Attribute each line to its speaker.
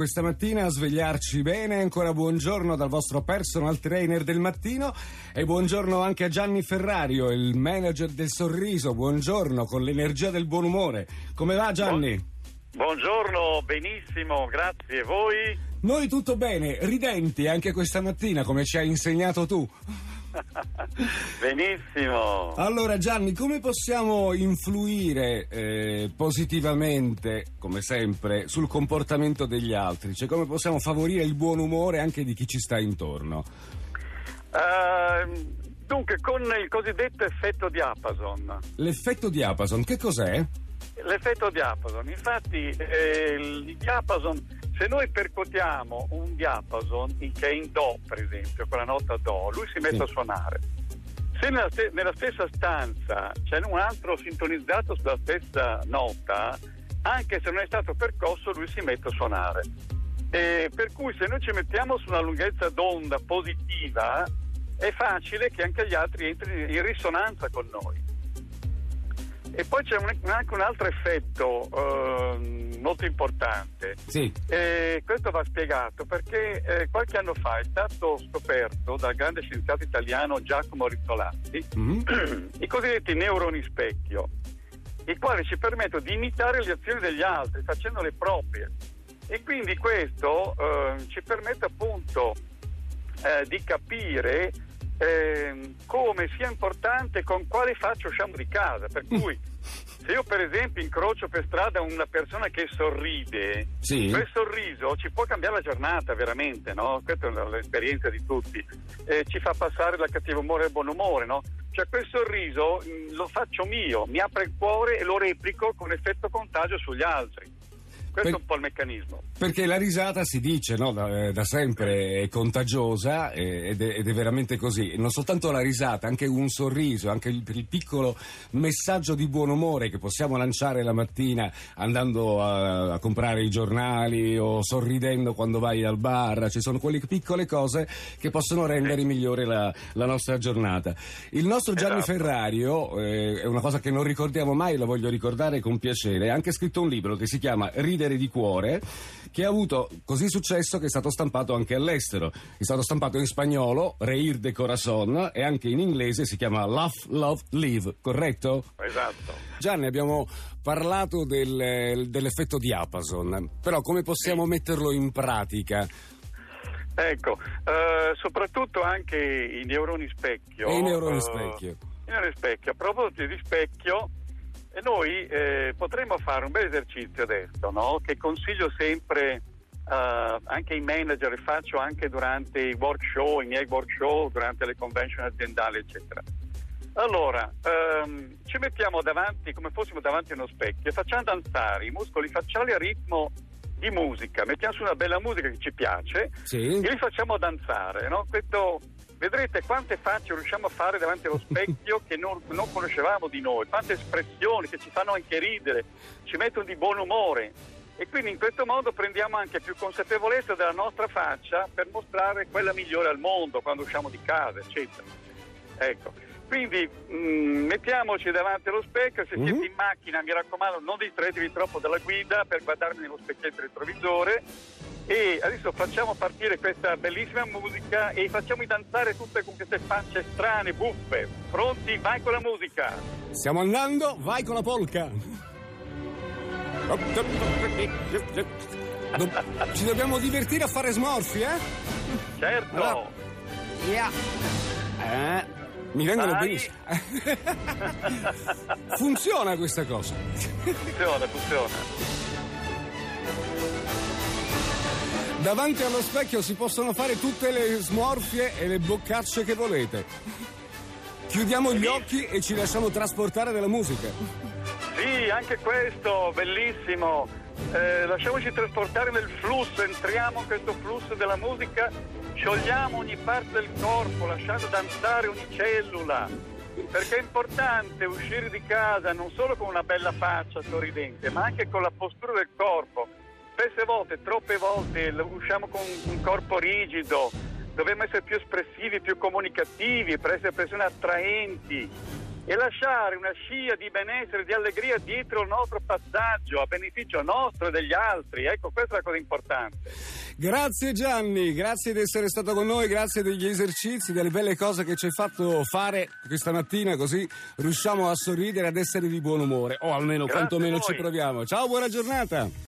Speaker 1: Questa mattina a svegliarci bene, ancora buongiorno dal vostro personal trainer del mattino e buongiorno anche a Gianni Ferrario, il manager del sorriso, buongiorno con l'energia del buon umore. Come va Gianni?
Speaker 2: Buongiorno, benissimo, grazie. Voi?
Speaker 1: Noi tutto bene, ridenti anche questa mattina come ci hai insegnato tu.
Speaker 2: Benissimo.
Speaker 1: Allora Gianni, come possiamo influire eh, positivamente, come sempre, sul comportamento degli altri? Cioè come possiamo favorire il buon umore anche di chi ci sta intorno?
Speaker 2: Uh, dunque, con il cosiddetto effetto diapason.
Speaker 1: L'effetto diapason, che cos'è?
Speaker 2: L'effetto diapason, infatti eh, il diapason se noi percuotiamo un diapason che è in Do, per esempio, con la nota Do, lui si mette sì. a suonare. Se nella, st- nella, stessa stanza c'è un altro sintonizzato sulla stessa nota, anche se non è stato percosso, lui si mette a suonare. E per cui se noi ci mettiamo su una lunghezza d'onda positiva, è facile che anche gli altri entrino in risonanza con noi. E poi c'è un, anche un altro effetto eh, molto importante.
Speaker 1: Sì.
Speaker 2: E questo va spiegato perché eh, qualche anno fa è stato scoperto dal grande scienziato italiano Giacomo Rizzolatti mm-hmm. i cosiddetti neuroni specchio, i quali ci permettono di imitare le azioni degli altri facendole proprie. E quindi questo eh, ci permette appunto eh, di capire eh, come sia importante con quale faccia usciamo di casa. Per mm. cui se io per esempio incrocio per strada una persona che sorride,
Speaker 1: sì.
Speaker 2: quel sorriso ci può cambiare la giornata veramente, no? Questa è l'esperienza di tutti. Eh, ci fa passare dal cattivo umore al buon umore, no? Cioè quel sorriso mh, mm, lo faccio mio, mi apre il cuore e lo replico con effetto contagio sugli altri. Questo per, è un po' il meccanismo.
Speaker 1: Perché la risata si dice no, da, eh, da, sempre è contagiosa ed è, ed è, veramente così. Non soltanto la risata, anche un sorriso, anche il, il, piccolo messaggio di buon umore che possiamo lanciare la mattina andando a, a, comprare i giornali o sorridendo quando vai al bar. Ci sono quelle piccole cose che possono rendere migliore la, la nostra giornata. Il nostro Gianni esatto. Ferrario eh, è una cosa che non ricordiamo mai, la voglio ricordare con piacere. Ha anche scritto un libro che si chiama Ridere ridere di cuore che ha avuto così successo che è stato stampato anche all'estero. È stato stampato in spagnolo, Reir de Corazon, e anche in inglese si chiama Laugh, Love, Live, corretto?
Speaker 2: Esatto.
Speaker 1: Gianni, abbiamo parlato del, dell'effetto diapason, però come possiamo metterlo in pratica?
Speaker 2: Ecco, eh, soprattutto anche i neuroni specchio.
Speaker 1: E i neuroni eh, specchio.
Speaker 2: I neuroni specchio. A proposito di specchio, e noi eh, potremmo fare un bel esercizio adesso, no? che consiglio sempre uh, anche ai manager, e faccio anche durante i workshop, i miei workshop, durante le convention aziendali, eccetera. Allora, um, ci mettiamo davanti come fossimo davanti a uno specchio e facciamo danzare i muscoli facciali a ritmo di musica, mettiamo su una bella musica che ci piace
Speaker 1: sì.
Speaker 2: e li facciamo danzare, no? Questo vedrete quante facce riusciamo a fare davanti allo specchio che non, non, conoscevamo di noi, quante espressioni che ci fanno anche ridere, ci mettono di buon umore e quindi in questo modo prendiamo anche più consapevolezza della nostra faccia per mostrare quella migliore al mondo quando usciamo di casa, eccetera. Ecco. Quindi mh, mm, mettiamoci davanti allo specchio, se mm-hmm. siete in macchina mi raccomando non distraetevi troppo dalla guida per guardarmi nello specchietto retrovisore e adesso facciamo partire questa bellissima musica e facciamo danzare tutte con queste facce strane, buffe. Pronti? Vai con la musica.
Speaker 1: Stiamo andando, vai con la polca. Ci dobbiamo divertire a fare smorfi, eh?
Speaker 2: Certo.
Speaker 1: Allora. Yeah. Eh, mi vengono benissimo. funziona questa cosa.
Speaker 2: Funziona, funziona.
Speaker 1: Davanti allo specchio si possono fare tutte le smorfie e le boccacce che volete. Chiudiamo gli occhi e ci lasciamo trasportare dalla musica.
Speaker 2: Sì, anche questo, bellissimo. Eh, lasciamoci trasportare nel flusso, entriamo in questo flusso della musica, sciogliamo ogni parte del corpo, lasciando danzare ogni cellula. Perché è importante uscire di casa non solo con una bella faccia sorridente, ma anche con la postura del corpo spesse volte, troppe volte usciamo con un corpo rigido, dobbiamo essere più espressivi, più comunicativi, per essere persone attraenti. e lasciare una scia di benessere, di allegria dietro il nostro passaggio a beneficio nostro e degli altri. Ecco, questa è la cosa importante.
Speaker 1: Grazie Gianni, grazie di essere stato con noi, grazie degli esercizi, delle belle cose che ci hai fatto fare questa mattina, così riusciamo a sorridere, ad essere di buon umore, o almeno
Speaker 2: Grazie
Speaker 1: quantomeno ci proviamo. Ciao, buona giornata.